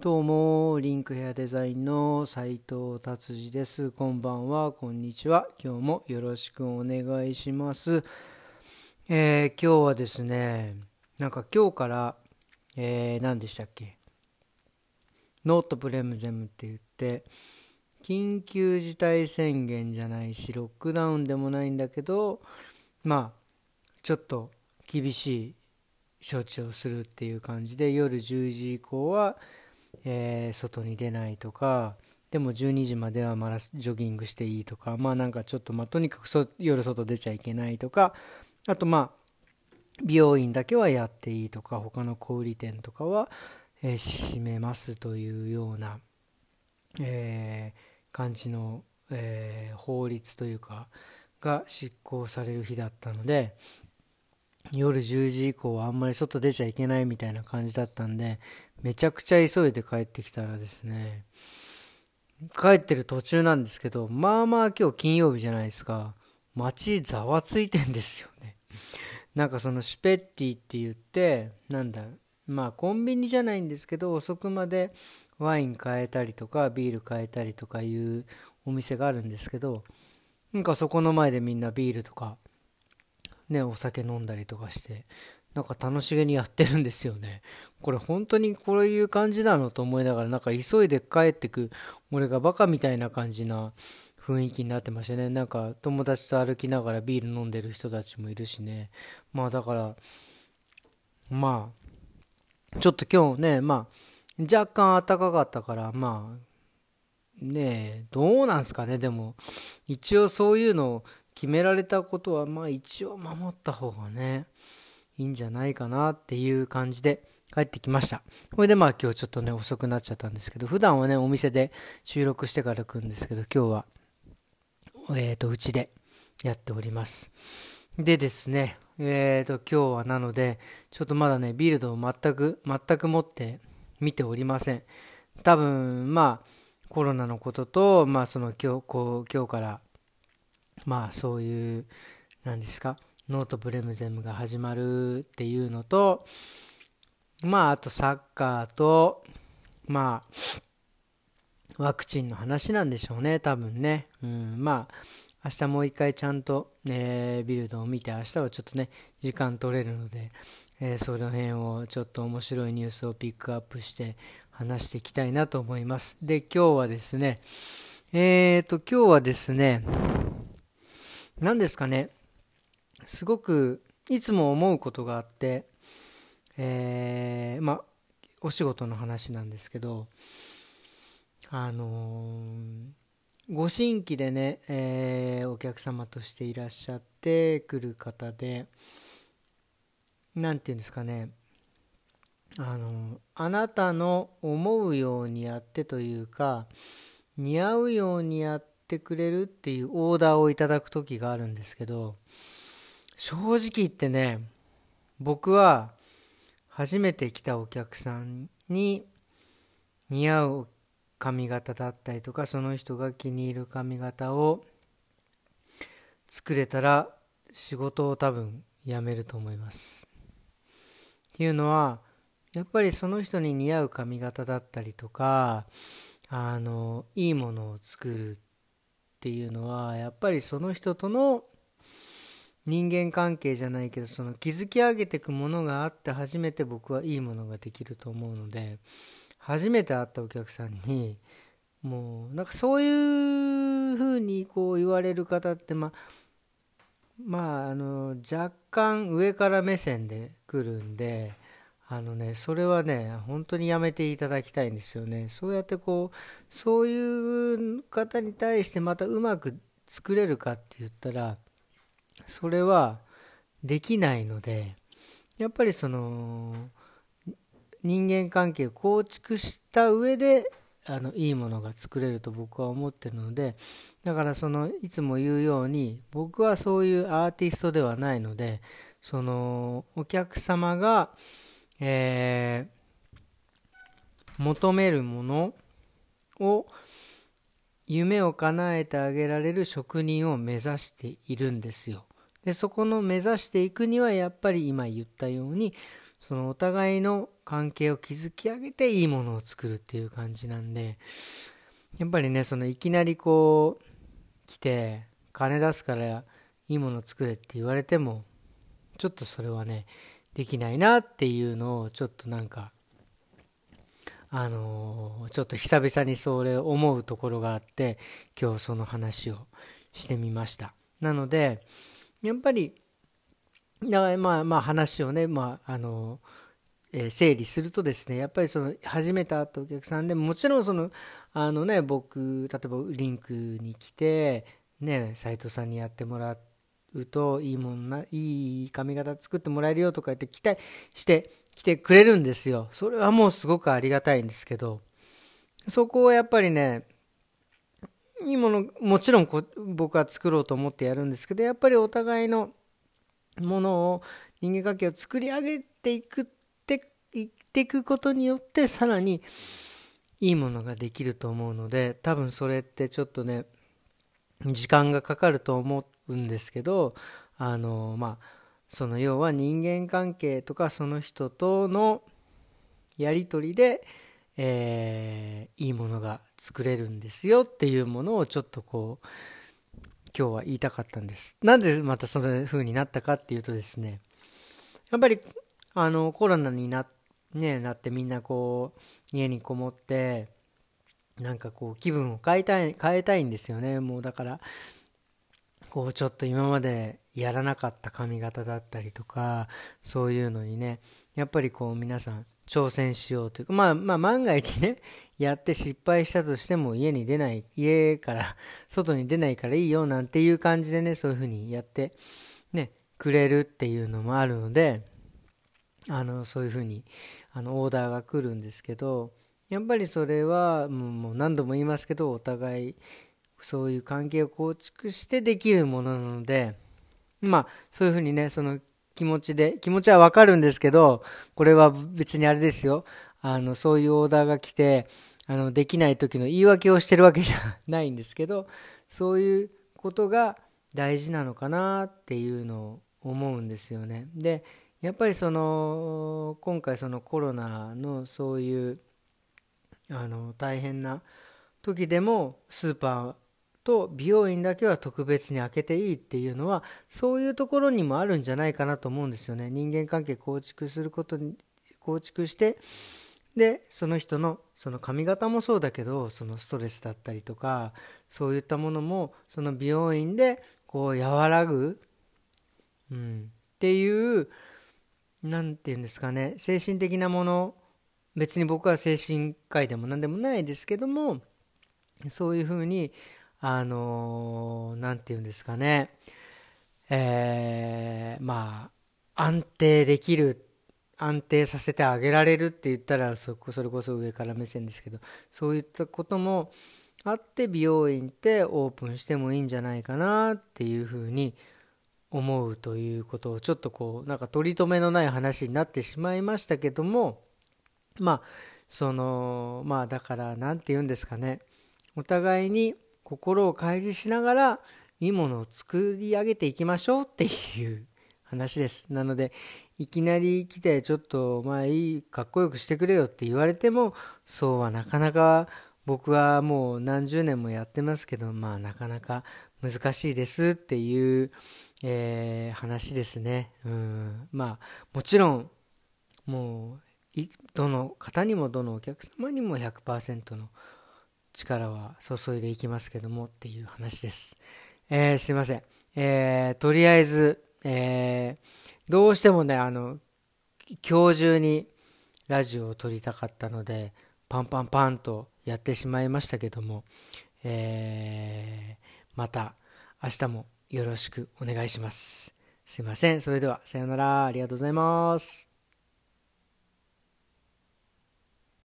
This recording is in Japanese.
どうも、リンクヘアデザインの斉藤達治です。こんばんは、こんにちは。今日もよろしくお願いします。えー、今日はですね、なんか今日から、えー、何でしたっけ？ノートプレムゼムって言って、緊急事態宣言じゃないし、ロックダウンでもないんだけど、まあ、ちょっと厳しい処置をするっていう感じで夜10時以降は、えー、外に出ないとかでも12時まではマラジョギングしていいとかまあなんかちょっとまあとにかくそ夜外出ちゃいけないとかあとまあ美容院だけはやっていいとか他の小売店とかは、えー、閉めますというような、えー、感じの、えー、法律というかが執行される日だったので夜10時以降はあんまり外出ちゃいけないみたいな感じだったんで、めちゃくちゃ急いで帰ってきたらですね、帰ってる途中なんですけど、まあまあ今日金曜日じゃないですか。街ざわついてんですよね。なんかそのシュペッティって言って、なんだ、まあコンビニじゃないんですけど、遅くまでワイン買えたりとか、ビール買えたりとかいうお店があるんですけど、なんかそこの前でみんなビールとかね、お酒飲んだりとかして、なんか楽しげにやってるんですよね。これ本当にこういう感じなのと思いながら、なんか急いで帰ってく、俺がバカみたいな感じな雰囲気になってましたね。なんか友達と歩きながらビール飲んでる人たちもいるしね。まあだから、まあ、ちょっと今日ね、まあ、若干暖かかったから、まあ、ねえ、どうなんすかね、でも、一応そういうのを決められたことはまあ一応守った方がねいいんじゃないかなっていう感じで帰ってきました。これでまあ今日ちょっとね遅くなっちゃったんですけど普段はねお店で収録してから来るんですけど今日はえっ、ー、とうちでやっております。でですねえっ、ー、と今日はなのでちょっとまだねビルドを全く全く持って見ておりません。多分まあコロナのことと、まあ、その今日こう今日からまあそういう何ですかノートブレムゼムが始まるっていうのとまああとサッカーとまあワクチンの話なんでしょうね多分ね、うん、まあ明日もう一回ちゃんと、えー、ビルドを見て明日はちょっとね時間取れるので、えー、その辺をちょっと面白いニュースをピックアップして話していきたいなと思います。で今日はですねえーと今日はですね何ですかねすごくいつも思うことがあって、えー、まあお仕事の話なんですけどあのー、ご新規でね、えー、お客様としていらっしゃってくる方で何て言うんですかねあのあなたの思うようにやってというか似合うようにやってってくれるっていうオーダーをいただく時があるんですけど正直言ってね僕は初めて来たお客さんに似合う髪型だったりとかその人が気に入る髪型を作れたら仕事を多分辞めると思います。っていうのはやっぱりその人に似合う髪型だったりとかあのいいものを作るっていうのはやっぱりその人との人間関係じゃないけどその築き上げていくものがあって初めて僕はいいものができると思うので初めて会ったお客さんにもうなんかそういうふうにこう言われる方ってまあまああの若干上から目線で来るんであのね、それはね、本当にやめていただきたいんですよね。そうやってこう、そういう方に対してまたうまく作れるかって言ったら、それはできないので、やっぱりその、人間関係を構築した上で、あのいいものが作れると僕は思ってるのでだからそのいつも言うように僕はそういうアーティストではないのでそのお客様がえー、求めるものを夢を叶えてあげられる職人を目指しているんですよ。でそこの目指していくにはやっぱり今言ったようにそのお互いの関係を築き上げていいものを作るっていう感じなんでやっぱりねそのいきなりこう来て金出すからいいもの作れって言われてもちょっとそれはねできないなっていうのをちょっとなんかあのー、ちょっと久々にそれ思うところがあって今日その話をしてみました。なのでやっぱりだからまあまあ話をねまああのえ整理するとですねやっぱりその初めて会ったお客さんでもちろんそのあのね僕例えばリンクに来てね斉藤さんにやってもらうといいもんないい髪型作ってもらえるよとか言って期待して来てくれるんですよ。それはもうすごくありがたいんですけどそこをやっぱりねいいものもちろんこ僕は作ろうと思ってやるんですけどやっぱりお互いのものを人間関係を作り上げていくっていくことによってさらにいいものができると思うので多分それってちょっとね時間がかかると思うんですけどあのまあその要は人間関係とかその人とのやり取りで、えー、いいものが作れるんですよっていうものをちょっとこう今日は言いたかったんです。なんでまたその風になったかっていうとですねやっぱりあのコロナになねなってみんなこう家にこもってなんかこう気分を変えたい変えたいんですよねもうだからこうちょっと今までやらなかった髪型だったりとかそういうのにねやっぱりこう皆さん挑戦しようというかまあまあ万が一ね やって失敗したとしても家に出ない家から 外に出ないからいいよなんていう感じでねそういう風にやってねくれるっていうのもあるのであのそういう風にあのオーダーが来るんですけどやっぱりそれはもう何度も言いますけどお互いそういう関係を構築してできるものなのでまあそういうふうにねその気持ちで気持ちはわかるんですけどこれは別にあれですよあのそういうオーダーが来てあのできない時の言い訳をしてるわけじゃないんですけどそういうことが大事なのかなっていうのを思うんですよね。でやっぱりその今回そのコロナのそういうあの大変な時でもスーパーと美容院だけは特別に開けていいっていうのはそういうところにもあるんじゃないかなと思うんですよね。人間関係構築することに構築してでその人のその髪型もそうだけどそのストレスだったりとかそういったものもその美容院でこう和らぐ、うん、っていう何て言うんですかね精神的なもの別に僕は精神科医でも何でもないですけどもそういうふうにあの何て言うんですかね。えー、まあ安定できる安定させてあげられるって言ったらそこそれこそ上から目線ですけどそういったこともあって美容院ってオープンしてもいいんじゃないかなっていうふうに思うということをちょっとこうなんか取り留めのない話になってしまいましたけどもまあそのまあだから何て言うんですかね。お互いに心を開示しながらいいものを作り上げていきましょうっていう話ですなのでいきなり来てちょっとまあいいかっこよくしてくれよって言われてもそうはなかなか僕はもう何十年もやってますけどまあなかなか難しいですっていうえー、話ですね。うん、まあもちろんもうどの方にもどのお客様にも100%の力は注いでいきますけどもっていう話です。えー、すいません。えー、とりあえず、えー、どうしてもね、あの、今日中にラジオを撮りたかったので、パンパンパンとやってしまいましたけども、えー、また明日もよろしくお願いします。すいません。それでは、さよなら。ありがとうございます。